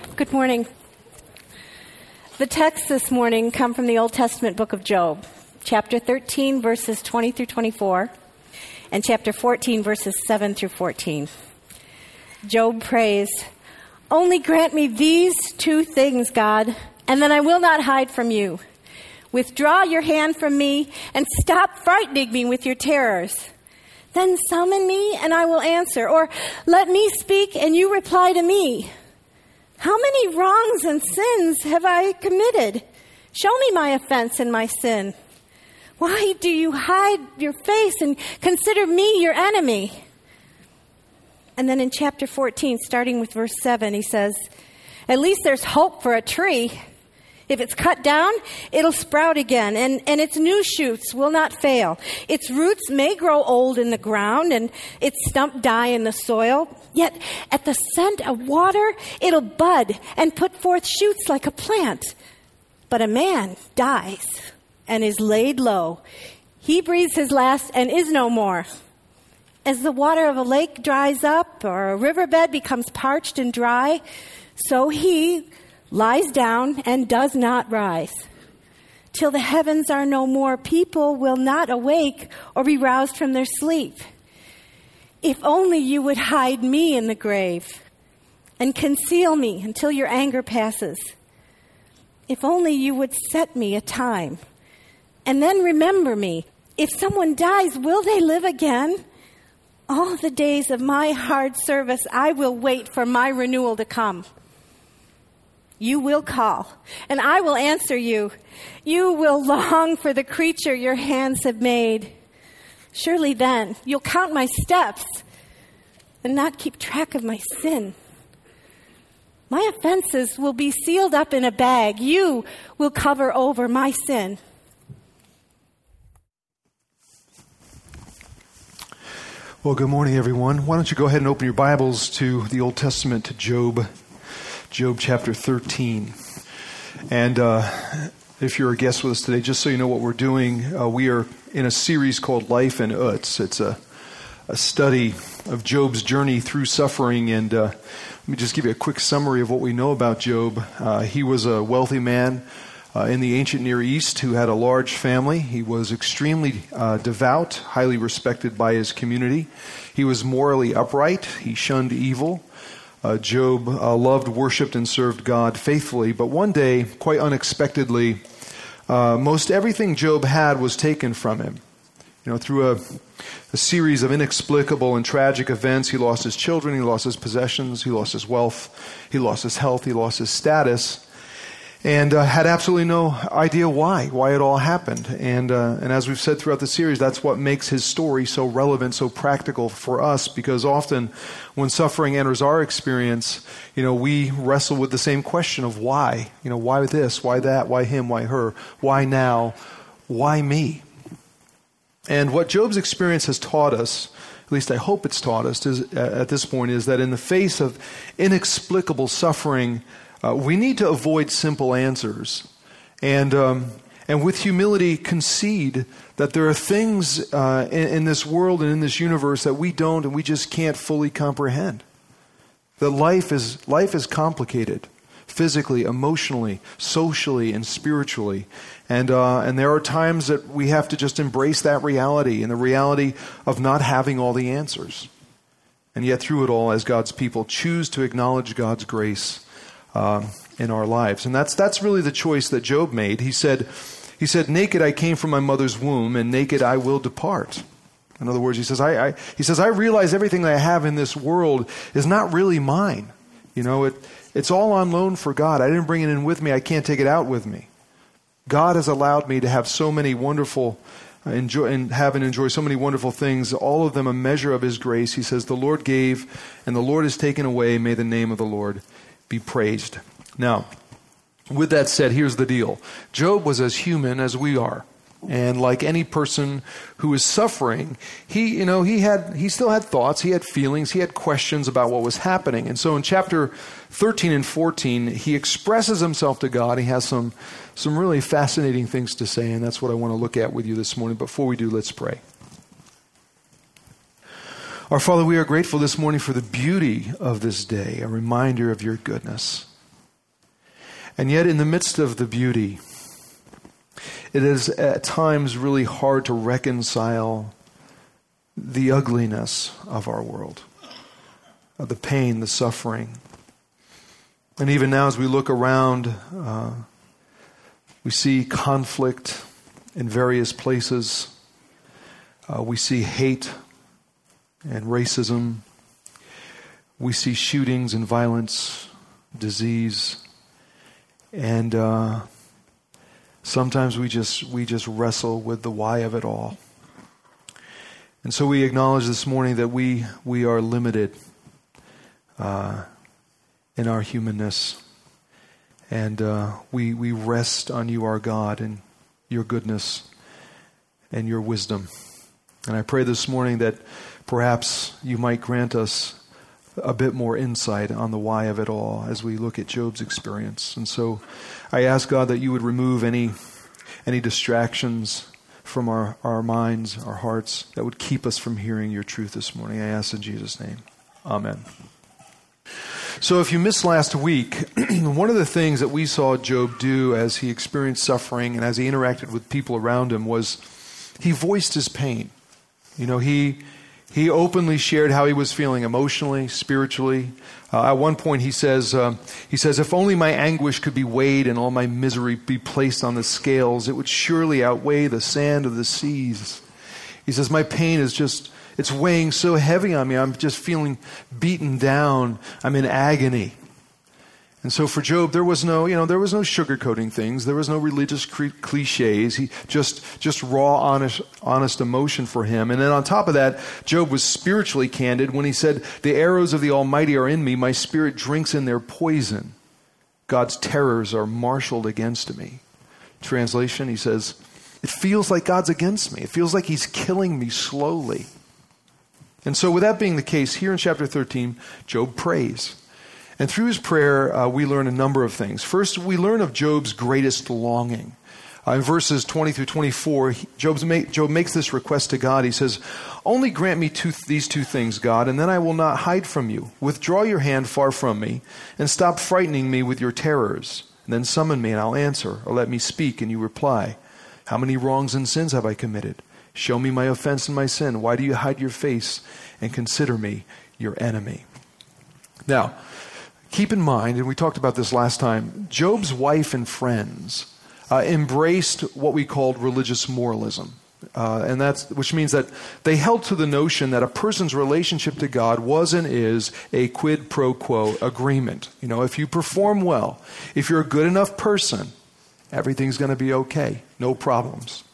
Good morning. The texts this morning come from the Old Testament book of Job, chapter 13, verses 20 through 24, and chapter 14, verses 7 through 14. Job prays, Only grant me these two things, God, and then I will not hide from you. Withdraw your hand from me and stop frightening me with your terrors. Then summon me and I will answer, or let me speak and you reply to me. How many wrongs and sins have I committed? Show me my offense and my sin. Why do you hide your face and consider me your enemy? And then in chapter 14, starting with verse 7, he says, At least there's hope for a tree. If it's cut down, it'll sprout again, and, and its new shoots will not fail. Its roots may grow old in the ground, and its stump die in the soil. Yet at the scent of water, it'll bud and put forth shoots like a plant. But a man dies and is laid low. He breathes his last and is no more. As the water of a lake dries up or a riverbed becomes parched and dry, so he lies down and does not rise. Till the heavens are no more, people will not awake or be roused from their sleep. If only you would hide me in the grave and conceal me until your anger passes. If only you would set me a time and then remember me. If someone dies, will they live again? All the days of my hard service, I will wait for my renewal to come. You will call, and I will answer you. You will long for the creature your hands have made. Surely then you'll count my steps and not keep track of my sin. My offenses will be sealed up in a bag. You will cover over my sin. Well, good morning, everyone. Why don't you go ahead and open your Bibles to the Old Testament to Job Job chapter 13. And uh, if you're a guest with us today, just so you know what we're doing, uh, we are in a series called Life in Uz. It's a, a study of Job's journey through suffering. And uh, let me just give you a quick summary of what we know about Job. Uh, he was a wealthy man. Uh, in the ancient Near East, who had a large family. He was extremely uh, devout, highly respected by his community. He was morally upright. He shunned evil. Uh, Job uh, loved, worshiped, and served God faithfully, but one day, quite unexpectedly, uh, most everything Job had was taken from him. You know, through a, a series of inexplicable and tragic events, he lost his children, he lost his possessions, he lost his wealth, he lost his health, he lost his status and uh, had absolutely no idea why, why it all happened. And, uh, and as we've said throughout the series, that's what makes his story so relevant, so practical for us, because often when suffering enters our experience, you know, we wrestle with the same question of why. You know, why this, why that, why him, why her, why now, why me? And what Job's experience has taught us, at least I hope it's taught us is, at this point, is that in the face of inexplicable suffering, uh, we need to avoid simple answers and, um, and with humility concede that there are things uh, in, in this world and in this universe that we don't and we just can't fully comprehend. That life is, life is complicated physically, emotionally, socially, and spiritually. And, uh, and there are times that we have to just embrace that reality and the reality of not having all the answers. And yet, through it all, as God's people, choose to acknowledge God's grace um, in our lives. And that's, that's really the choice that Job made. He said, he said, Naked I came from my mother's womb, and naked I will depart. In other words, he says, I, I, he says, I realize everything that I have in this world is not really mine. You know, it, it's all on loan for God. I didn't bring it in with me. I can't take it out with me. God has allowed me to have so many wonderful uh, enjoy and have and enjoy so many wonderful things, all of them a measure of his grace. He says, The Lord gave and the Lord has taken away. May the name of the Lord be praised. Now, with that said, here's the deal Job was as human as we are. And like any person who is suffering, he, you know, he had, he still had thoughts, he had feelings, he had questions about what was happening. And so in chapter 13 and 14, he expresses himself to God. He has some, some really fascinating things to say, and that's what I want to look at with you this morning. Before we do, let's pray. Our Father, we are grateful this morning for the beauty of this day, a reminder of your goodness. And yet, in the midst of the beauty, it is at times really hard to reconcile the ugliness of our world, of the pain, the suffering. And even now, as we look around, uh, we see conflict in various places. Uh, we see hate and racism. We see shootings and violence, disease, and uh, sometimes we just we just wrestle with the why of it all. And so we acknowledge this morning that we we are limited uh, in our humanness, and uh, we we rest on you, our God, and your goodness and your wisdom. And I pray this morning that perhaps you might grant us a bit more insight on the why of it all as we look at Job's experience. And so I ask God that you would remove any any distractions from our, our minds, our hearts, that would keep us from hearing your truth this morning. I ask in Jesus' name. Amen. So, if you missed last week, one of the things that we saw Job do as he experienced suffering and as he interacted with people around him was he voiced his pain. You know, he, he openly shared how he was feeling emotionally, spiritually. Uh, at one point, he says, uh, he says, If only my anguish could be weighed and all my misery be placed on the scales, it would surely outweigh the sand of the seas. He says, My pain is just it's weighing so heavy on me. I'm just feeling beaten down. I'm in agony. And so for Job, there was no, you know, there was no sugarcoating things. There was no religious cliches. He just, just raw, honest, honest emotion for him. And then on top of that, Job was spiritually candid when he said, "The arrows of the Almighty are in me. My spirit drinks in their poison. God's terrors are marshaled against me." Translation: He says, "It feels like God's against me. It feels like He's killing me slowly." And so, with that being the case, here in chapter 13, Job prays. And through his prayer, uh, we learn a number of things. First, we learn of Job's greatest longing. Uh, in verses 20 through 24, Job's Job makes this request to God. He says, Only grant me two, these two things, God, and then I will not hide from you. Withdraw your hand far from me, and stop frightening me with your terrors. And then summon me, and I'll answer, or let me speak, and you reply. How many wrongs and sins have I committed? Show me my offense and my sin. Why do you hide your face and consider me your enemy? Now, keep in mind, and we talked about this last time, Job's wife and friends uh, embraced what we called religious moralism. Uh, and that's which means that they held to the notion that a person's relationship to God was and is a quid pro quo agreement. You know, if you perform well, if you're a good enough person, everything's going to be okay, no problems.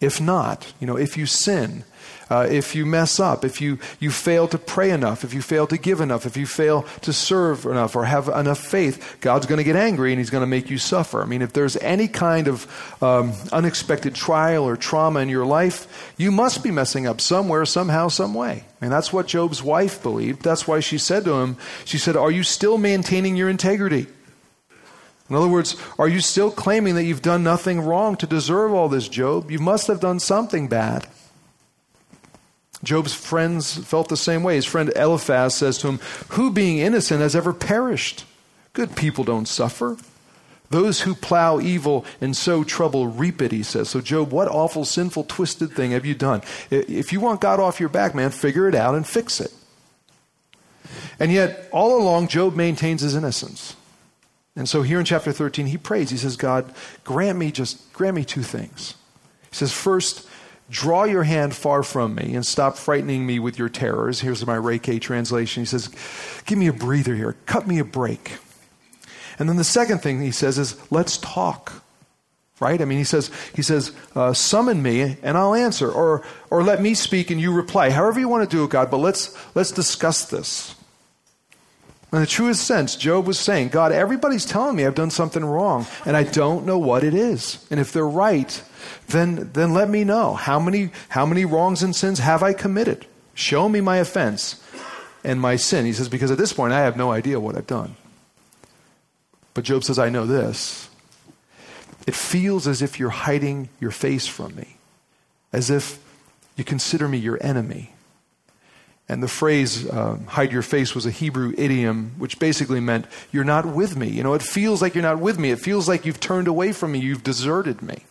If not, you know, if you sin, uh, if you mess up, if you, you fail to pray enough, if you fail to give enough, if you fail to serve enough or have enough faith, God's going to get angry and He's going to make you suffer. I mean, if there's any kind of um, unexpected trial or trauma in your life, you must be messing up somewhere, somehow, some way. And that's what Job's wife believed. That's why she said to him, She said, Are you still maintaining your integrity? In other words, are you still claiming that you've done nothing wrong to deserve all this, Job? You must have done something bad. Job's friends felt the same way. His friend Eliphaz says to him, Who being innocent has ever perished? Good people don't suffer. Those who plow evil and sow trouble reap it, he says. So, Job, what awful, sinful, twisted thing have you done? If you want God off your back, man, figure it out and fix it. And yet, all along, Job maintains his innocence. And so here in chapter 13, he prays. He says, God, grant me just, grant me two things. He says, first, draw your hand far from me and stop frightening me with your terrors. Here's my K translation. He says, give me a breather here. Cut me a break. And then the second thing he says is, let's talk. Right? I mean, he says, he says, uh, summon me and I'll answer, or, or let me speak and you reply. However you want to do it, God, but let's, let's discuss this. In the truest sense, Job was saying, God, everybody's telling me I've done something wrong, and I don't know what it is. And if they're right, then, then let me know. How many, how many wrongs and sins have I committed? Show me my offense and my sin. He says, because at this point, I have no idea what I've done. But Job says, I know this. It feels as if you're hiding your face from me, as if you consider me your enemy. And the phrase, uh, hide your face, was a Hebrew idiom, which basically meant, you're not with me. You know, it feels like you're not with me. It feels like you've turned away from me. You've deserted me.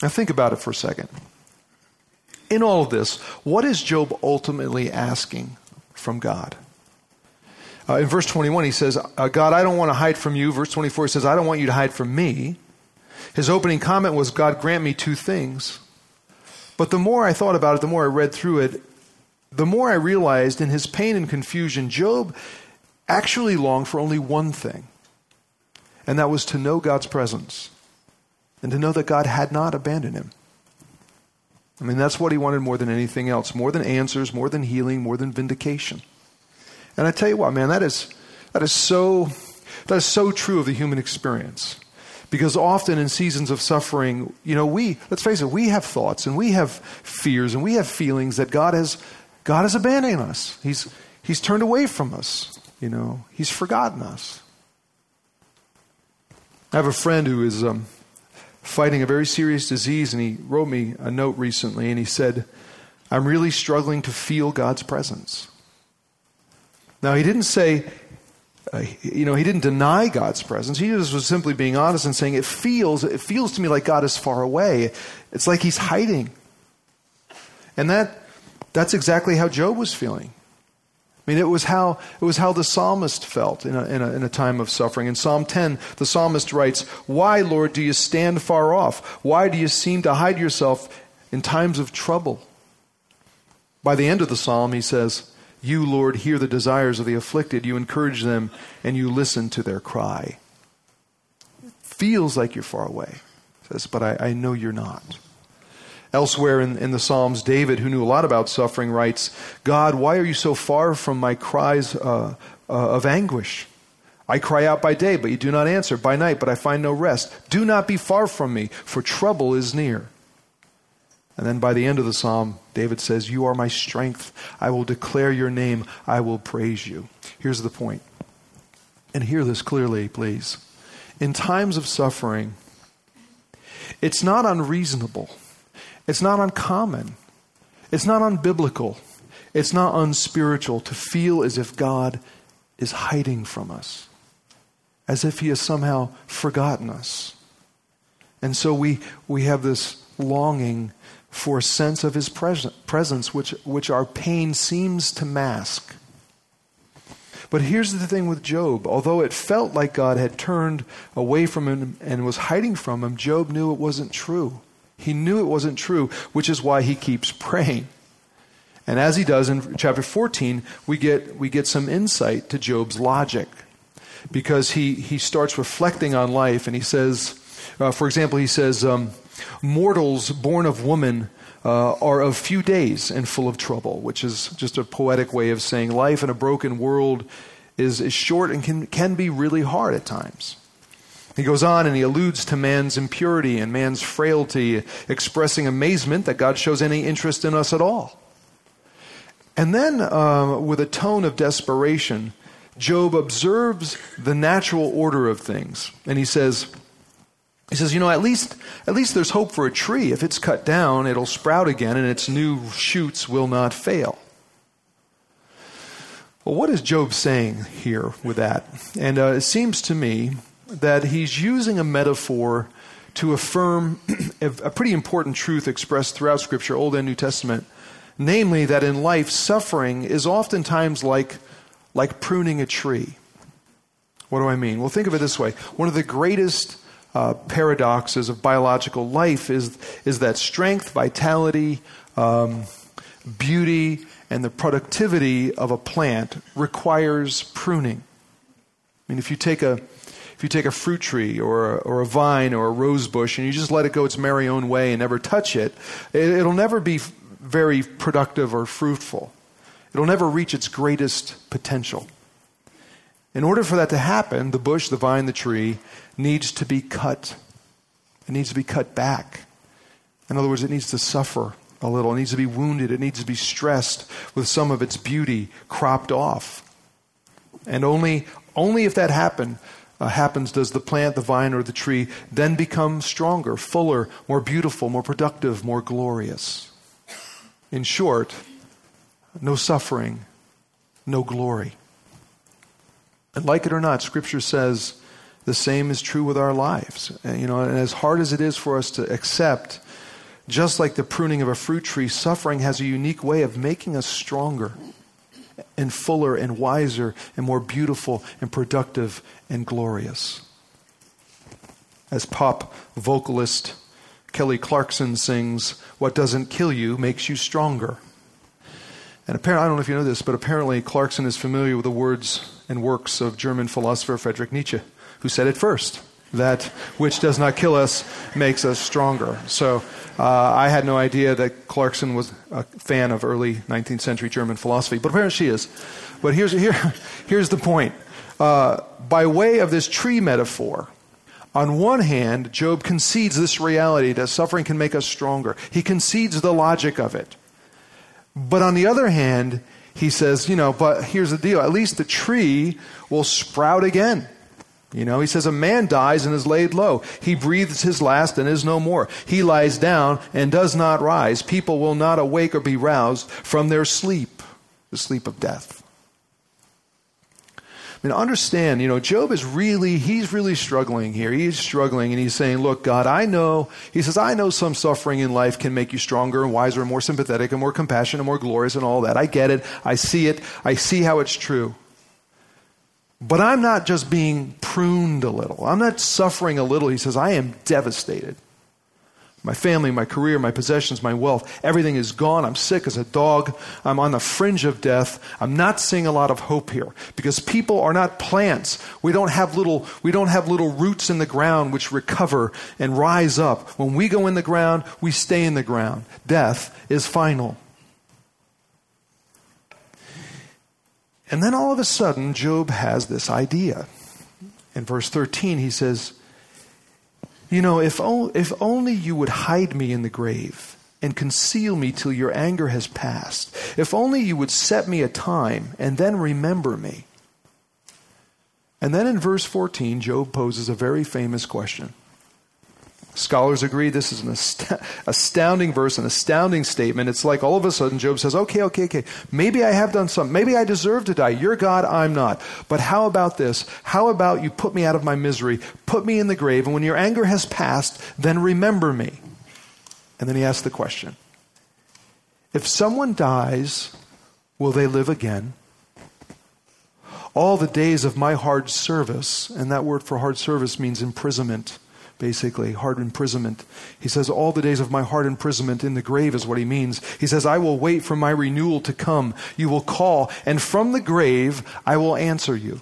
Now, think about it for a second. In all of this, what is Job ultimately asking from God? Uh, in verse 21, he says, uh, God, I don't want to hide from you. Verse 24, he says, I don't want you to hide from me. His opening comment was, God, grant me two things. But the more I thought about it, the more I read through it, the more I realized in his pain and confusion, Job actually longed for only one thing, and that was to know God's presence and to know that God had not abandoned him. I mean, that's what he wanted more than anything else more than answers, more than healing, more than vindication. And I tell you what, man, that is, that is, so, that is so true of the human experience. Because often in seasons of suffering, you know, we, let's face it, we have thoughts and we have fears and we have feelings that God has, God has abandoned us. He's, he's turned away from us. You know, He's forgotten us. I have a friend who is um, fighting a very serious disease, and he wrote me a note recently, and he said, I'm really struggling to feel God's presence. Now, he didn't say, uh, you know, he didn't deny God's presence. He just was simply being honest and saying, it feels, it feels to me like God is far away. It's like he's hiding. And that, that's exactly how Job was feeling. I mean, it was how, it was how the psalmist felt in a, in, a, in a time of suffering. In Psalm 10, the psalmist writes, Why, Lord, do you stand far off? Why do you seem to hide yourself in times of trouble? By the end of the psalm, he says, You, Lord, hear the desires of the afflicted. You encourage them and you listen to their cry. It feels like you're far away. Says, But I, I know you're not. Elsewhere in, in the Psalms, David, who knew a lot about suffering, writes, God, why are you so far from my cries uh, uh, of anguish? I cry out by day, but you do not answer, by night, but I find no rest. Do not be far from me, for trouble is near. And then by the end of the psalm, David says, You are my strength. I will declare your name. I will praise you. Here's the point. And hear this clearly, please. In times of suffering, it's not unreasonable it's not uncommon. It's not unbiblical. It's not unspiritual to feel as if God is hiding from us, as if He has somehow forgotten us. And so we, we have this longing for a sense of His presence, which, which our pain seems to mask. But here's the thing with Job. Although it felt like God had turned away from him and was hiding from him, Job knew it wasn't true. He knew it wasn't true, which is why he keeps praying. And as he does in chapter 14, we get, we get some insight to Job's logic. Because he, he starts reflecting on life and he says, uh, for example, he says, um, Mortals born of woman uh, are of few days and full of trouble, which is just a poetic way of saying life in a broken world is, is short and can, can be really hard at times. He goes on and he alludes to man's impurity and man's frailty, expressing amazement that God shows any interest in us at all. And then, uh, with a tone of desperation, Job observes the natural order of things. And he says, he says, you know, at least, at least there's hope for a tree. If it's cut down, it'll sprout again and its new shoots will not fail. Well, what is Job saying here with that? And uh, it seems to me that he's using a metaphor to affirm a pretty important truth expressed throughout Scripture, Old and New Testament, namely that in life, suffering is oftentimes like, like pruning a tree. What do I mean? Well, think of it this way one of the greatest uh, paradoxes of biological life is, is that strength, vitality, um, beauty, and the productivity of a plant requires pruning. I mean, if you take a if you take a fruit tree or a, or a vine or a rose bush and you just let it go its merry own way and never touch it, it it'll never be very productive or fruitful. It'll never reach its greatest potential. In order for that to happen, the bush, the vine, the tree needs to be cut. It needs to be cut back. In other words, it needs to suffer a little. It needs to be wounded. It needs to be stressed with some of its beauty cropped off. And only, only if that happened uh, happens does the plant, the vine, or the tree then become stronger, fuller, more beautiful, more productive, more glorious. In short, no suffering, no glory. And like it or not, Scripture says the same is true with our lives. You know, and as hard as it is for us to accept, just like the pruning of a fruit tree, suffering has a unique way of making us stronger and fuller and wiser and more beautiful and productive and glorious. As pop vocalist Kelly Clarkson sings, What doesn't kill you makes you stronger. And apparently, I don't know if you know this, but apparently Clarkson is familiar with the words and works of German philosopher Friedrich Nietzsche, who said it first that which does not kill us makes us stronger. So uh, I had no idea that Clarkson was a fan of early 19th century German philosophy, but apparently she is. But here's, here, here's the point. Uh, by way of this tree metaphor, on one hand, Job concedes this reality that suffering can make us stronger. He concedes the logic of it. But on the other hand, he says, you know, but here's the deal at least the tree will sprout again. You know, he says, A man dies and is laid low. He breathes his last and is no more. He lies down and does not rise. People will not awake or be roused from their sleep, the sleep of death. I mean, understand, you know, Job is really, he's really struggling here. He's struggling and he's saying, Look, God, I know, he says, I know some suffering in life can make you stronger and wiser and more sympathetic and more compassionate and more glorious and all that. I get it. I see it. I see how it's true. But I'm not just being pruned a little. I'm not suffering a little. He says, I am devastated. My family, my career, my possessions, my wealth, everything is gone. I'm sick as a dog. I'm on the fringe of death. I'm not seeing a lot of hope here because people are not plants. We don't have little, we don't have little roots in the ground which recover and rise up. When we go in the ground, we stay in the ground. Death is final. And then all of a sudden, Job has this idea. In verse 13, he says, You know, if, o- if only you would hide me in the grave and conceal me till your anger has passed. If only you would set me a time and then remember me. And then in verse 14, Job poses a very famous question. Scholars agree this is an ast- astounding verse, an astounding statement. It's like all of a sudden Job says, okay, okay, okay, maybe I have done something. Maybe I deserve to die. You're God, I'm not. But how about this? How about you put me out of my misery, put me in the grave, and when your anger has passed, then remember me? And then he asks the question If someone dies, will they live again? All the days of my hard service, and that word for hard service means imprisonment basically, hard imprisonment. He says, All the days of my hard imprisonment in the grave is what he means. He says, I will wait for my renewal to come. You will call, and from the grave I will answer you.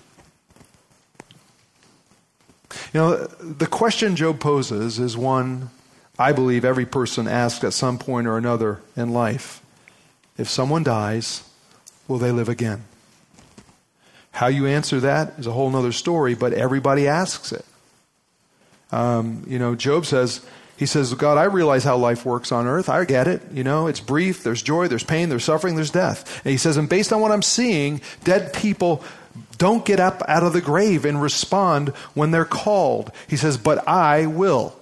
You know, the question Job poses is one I believe every person asks at some point or another in life. If someone dies, will they live again? How you answer that is a whole other story, but everybody asks it. Um, you know, Job says, he says, God, I realize how life works on earth. I get it. You know, it's brief. There's joy, there's pain, there's suffering, there's death. And he says, and based on what I'm seeing, dead people don't get up out of the grave and respond when they're called. He says, but I will.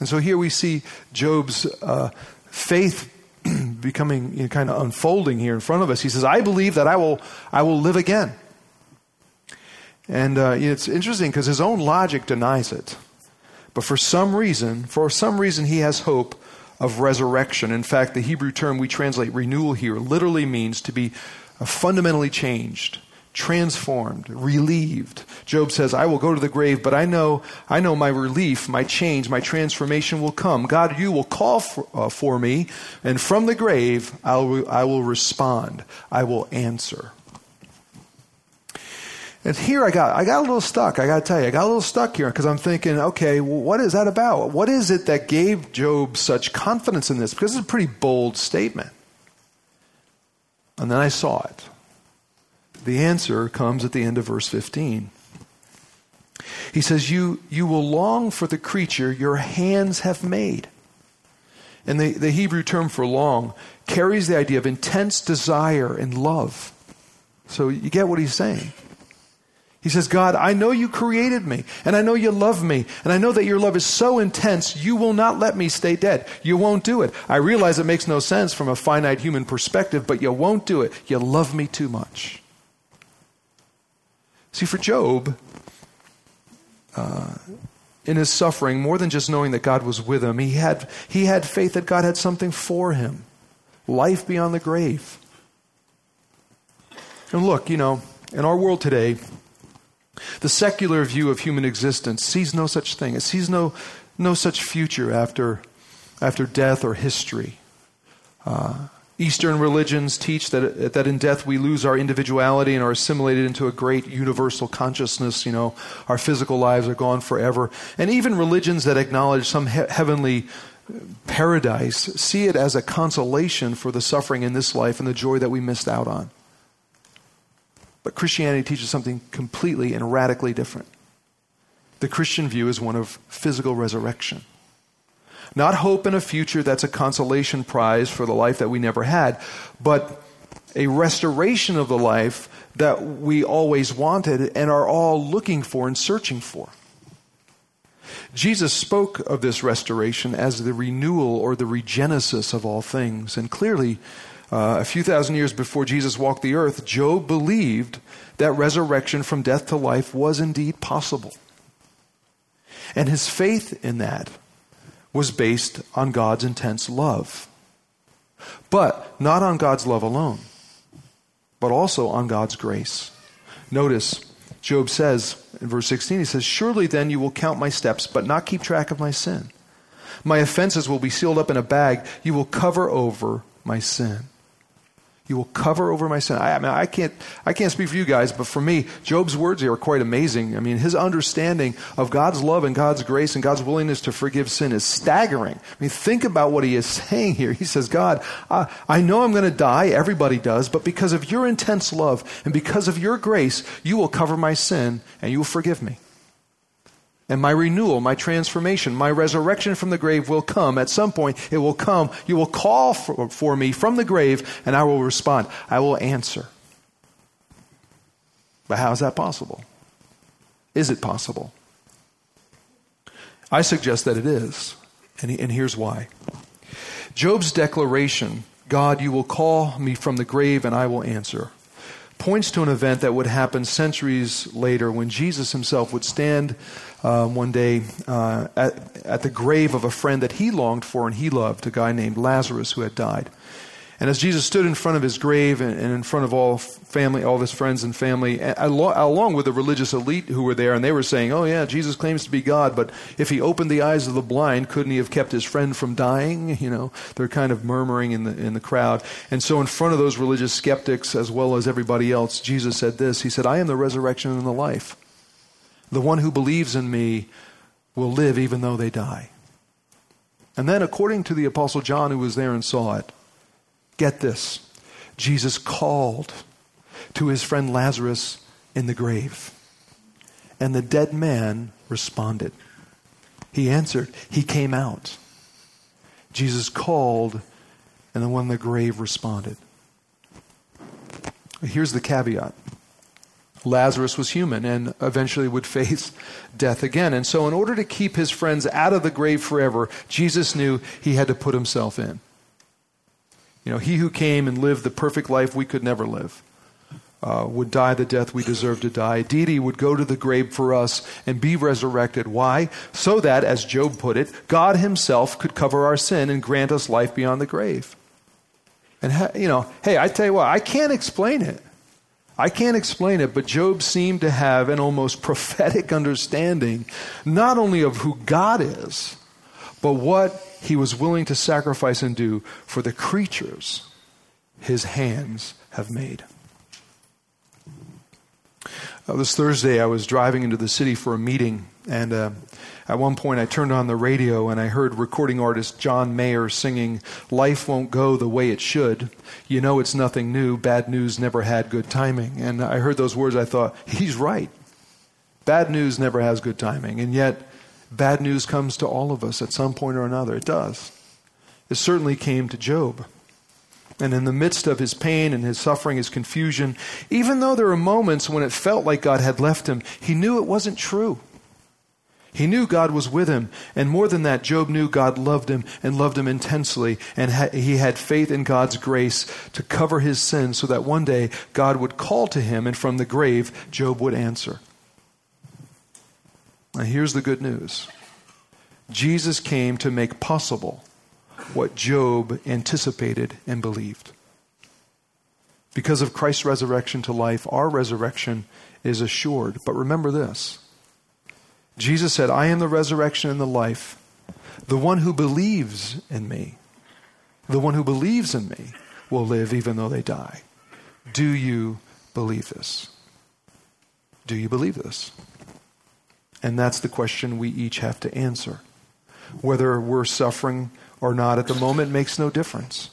And so here we see Job's uh, faith becoming you know, kind of unfolding here in front of us. He says, I believe that I will, I will live again. And uh, it's interesting because his own logic denies it. But for some reason, for some reason, he has hope of resurrection. In fact, the Hebrew term we translate renewal here literally means to be uh, fundamentally changed, transformed, relieved. Job says, "I will go to the grave, but I know, I know my relief, my change, my transformation will come. God, you will call for, uh, for me, and from the grave, I will, I will respond. I will answer." And here I got, I got a little stuck. I got to tell you, I got a little stuck here because I'm thinking, okay, well, what is that about? What is it that gave Job such confidence in this? Because it's a pretty bold statement. And then I saw it. The answer comes at the end of verse 15. He says, You, you will long for the creature your hands have made. And the, the Hebrew term for long carries the idea of intense desire and love. So you get what he's saying. He says, God, I know you created me, and I know you love me, and I know that your love is so intense, you will not let me stay dead. You won't do it. I realize it makes no sense from a finite human perspective, but you won't do it. You love me too much. See, for Job, uh, in his suffering, more than just knowing that God was with him, he had, he had faith that God had something for him life beyond the grave. And look, you know, in our world today, the secular view of human existence sees no such thing. It sees no, no such future after, after death or history. Uh, Eastern religions teach that, that in death we lose our individuality and are assimilated into a great universal consciousness. You know, our physical lives are gone forever. And even religions that acknowledge some he- heavenly paradise see it as a consolation for the suffering in this life and the joy that we missed out on. But Christianity teaches something completely and radically different. The Christian view is one of physical resurrection. Not hope in a future that's a consolation prize for the life that we never had, but a restoration of the life that we always wanted and are all looking for and searching for. Jesus spoke of this restoration as the renewal or the regenesis of all things. And clearly, uh, a few thousand years before Jesus walked the earth, Job believed that resurrection from death to life was indeed possible. And his faith in that was based on God's intense love. But not on God's love alone, but also on God's grace. Notice, Job says in verse 16, he says, Surely then you will count my steps, but not keep track of my sin. My offenses will be sealed up in a bag. You will cover over my sin. You will cover over my sin. I, I, mean, I can't, I can't speak for you guys, but for me, Job's words here are quite amazing. I mean, his understanding of God's love and God's grace and God's willingness to forgive sin is staggering. I mean, think about what he is saying here. He says, God, uh, I know I'm going to die. Everybody does. But because of your intense love and because of your grace, you will cover my sin and you will forgive me. And my renewal, my transformation, my resurrection from the grave will come. At some point, it will come. You will call for, for, me from the grave, and I will respond. I will answer. But how is that possible? Is it possible? I suggest that it is. And, and here's why Job's declaration God, you will call me from the grave, and I will answer points to an event that would happen centuries later when Jesus himself would stand uh, one day uh, at, at the grave of a friend that he longed for and he loved, a guy named Lazarus who had died. And as Jesus stood in front of his grave and, in front of all family, all his friends and family, along with the religious elite who were there, and they were saying, "Oh yeah, Jesus claims to be God, but if he opened the eyes of the blind, couldn't he have kept his friend from dying?" You know, they're kind of murmuring in the in the crowd. And so, in front of those religious skeptics, as well as everybody else, Jesus said this. He said, "I am the resurrection and the life. The one who believes in me will live even though they die." And then, according to the apostle John, who was there and saw it. Get this Jesus called to his friend Lazarus in the grave, and the dead man responded. He answered, he came out. Jesus called, and the one in the grave responded. Here's the caveat Lazarus was human and eventually would face death again. And so, in order to keep his friends out of the grave forever, Jesus knew he had to put himself in. You know, he who came and lived the perfect life we could never live. Uh, would die the death we deserve to die. Deity would go to the grave for us and be resurrected. Why? So that, as Job put it, God Himself could cover our sin and grant us life beyond the grave. And, you know, hey, I tell you what, I can't explain it. I can't explain it, but Job seemed to have an almost prophetic understanding, not only of who God is, but what he was willing to sacrifice and do for the creatures his hands have made. Uh, this Thursday, I was driving into the city for a meeting, and uh, at one point I turned on the radio and I heard recording artist John Mayer singing, Life Won't Go the Way It Should. You know it's nothing new. Bad news never had good timing. And I heard those words, I thought, he's right. Bad news never has good timing. And yet, Bad news comes to all of us at some point or another. It does. It certainly came to Job. And in the midst of his pain and his suffering, his confusion, even though there were moments when it felt like God had left him, he knew it wasn't true. He knew God was with him. And more than that, Job knew God loved him and loved him intensely. And ha- he had faith in God's grace to cover his sins so that one day God would call to him and from the grave, Job would answer. Now, here's the good news Jesus came to make possible what Job anticipated and believed. Because of Christ's resurrection to life, our resurrection is assured. But remember this Jesus said, I am the resurrection and the life. The one who believes in me, the one who believes in me, will live even though they die. Do you believe this? Do you believe this? And that's the question we each have to answer. Whether we're suffering or not at the moment makes no difference.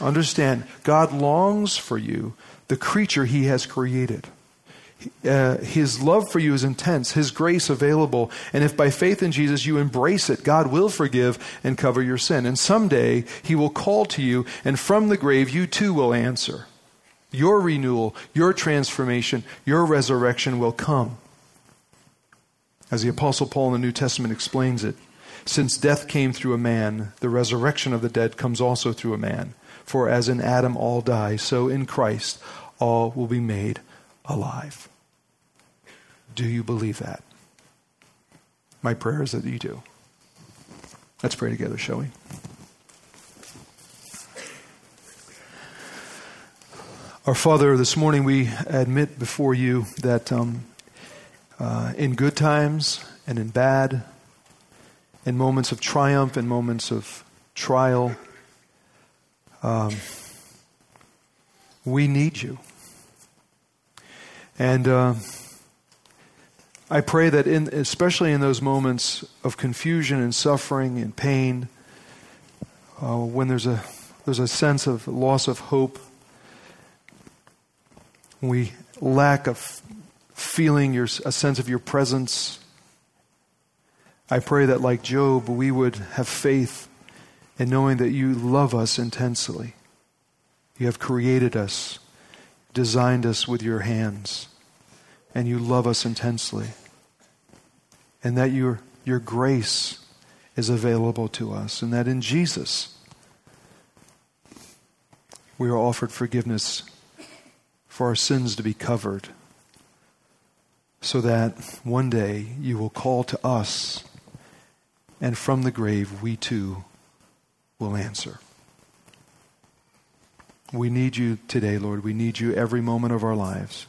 Understand, God longs for you, the creature He has created. Uh, his love for you is intense, His grace available. And if by faith in Jesus you embrace it, God will forgive and cover your sin. And someday He will call to you, and from the grave you too will answer. Your renewal, your transformation, your resurrection will come. As the Apostle Paul in the New Testament explains it, since death came through a man, the resurrection of the dead comes also through a man. For as in Adam all die, so in Christ all will be made alive. Do you believe that? My prayer is that you do. Let's pray together, shall we? Our Father, this morning we admit before you that um, uh, in good times and in bad, in moments of triumph and moments of trial. Um, we need you. And uh, I pray that, in, especially in those moments of confusion and suffering and pain, uh, when there's a, there's a sense of loss of hope, we lack of feeling your, a sense of your presence, I pray that, like Job, we would have faith in knowing that you love us intensely. You have created us, designed us with your hands, and you love us intensely. And that your, your grace is available to us, and that in Jesus we are offered forgiveness for our sins to be covered, so that one day you will call to us and from the grave we too will answer. We need you today, Lord. We need you every moment of our lives.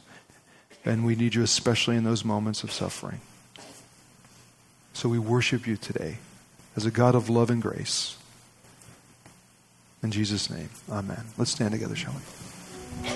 And we need you especially in those moments of suffering. So we worship you today as a God of love and grace. In Jesus' name, amen. Let's stand together, shall we?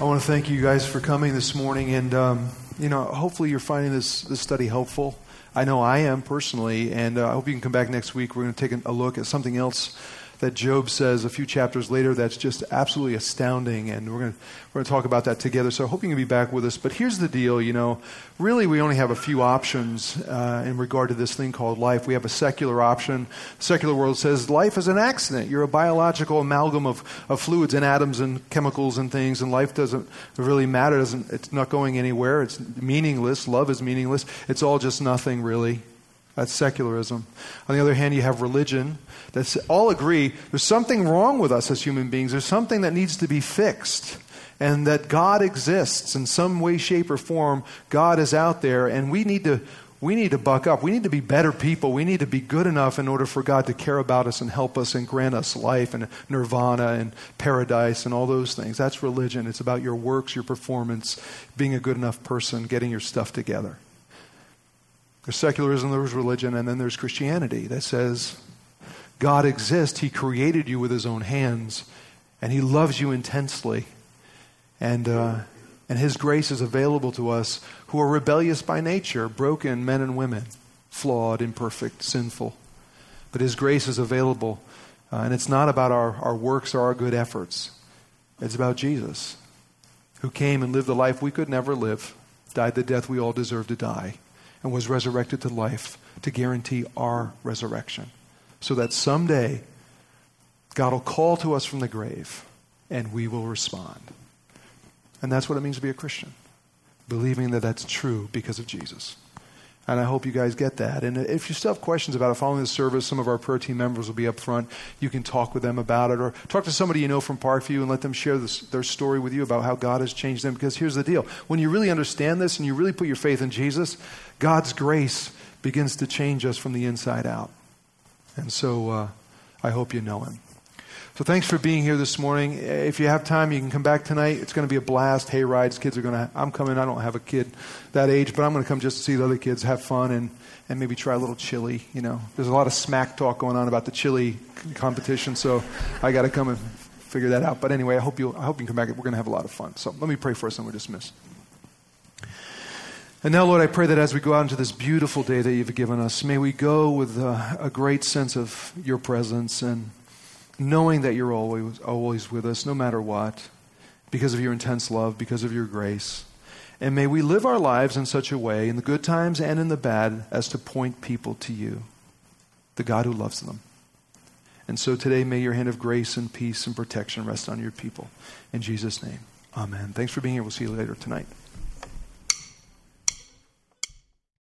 I want to thank you guys for coming this morning and. Um, you know, hopefully you're finding this, this study helpful. I know I am personally, and uh, I hope you can come back next week. We're going to take a look at something else that Job says a few chapters later that's just absolutely astounding, and we're going we're to talk about that together. So I hope you can be back with us. But here's the deal, you know, really we only have a few options uh, in regard to this thing called life. We have a secular option. The secular world says life is an accident. You're a biological amalgam of, of fluids and atoms and chemicals and things, and life doesn't really matter. Doesn't, it's not going anywhere. It's meaningless. Love is meaningless. It's all just nothing, really. That's secularism. On the other hand, you have religion that all agree there's something wrong with us as human beings. There's something that needs to be fixed. And that God exists in some way, shape, or form. God is out there, and we need to. We need to buck up. We need to be better people. We need to be good enough in order for God to care about us and help us and grant us life and nirvana and paradise and all those things. That's religion. It's about your works, your performance, being a good enough person, getting your stuff together. There's secularism, there's religion, and then there's Christianity that says God exists. He created you with his own hands, and he loves you intensely. And, uh, and his grace is available to us who are rebellious by nature, broken men and women, flawed, imperfect, sinful. But his grace is available, uh, and it's not about our, our works or our good efforts. It's about Jesus, who came and lived the life we could never live, died the death we all deserve to die and was resurrected to life to guarantee our resurrection so that someday God will call to us from the grave and we will respond. And that's what it means to be a Christian, believing that that's true because of Jesus. And I hope you guys get that. And if you still have questions about it, following the service, some of our prayer team members will be up front. You can talk with them about it, or talk to somebody you know from Parkview and let them share this, their story with you about how God has changed them. Because here's the deal when you really understand this and you really put your faith in Jesus, God's grace begins to change us from the inside out. And so uh, I hope you know Him. So thanks for being here this morning. If you have time, you can come back tonight. It's going to be a blast. Hay rides. Kids are going to. I'm coming. I don't have a kid that age, but I'm going to come just to see the other kids, have fun, and and maybe try a little chili. You know, there's a lot of smack talk going on about the chili competition, so I got to come and figure that out. But anyway, I hope you. I hope you can come back. We're going to have a lot of fun. So let me pray for us, and we're dismissed. And now, Lord, I pray that as we go out into this beautiful day that you've given us, may we go with a, a great sense of your presence and knowing that you're always, always with us, no matter what, because of your intense love, because of your grace. And may we live our lives in such a way, in the good times and in the bad, as to point people to you, the God who loves them. And so today, may your hand of grace and peace and protection rest on your people. In Jesus' name, amen. Thanks for being here. We'll see you later tonight.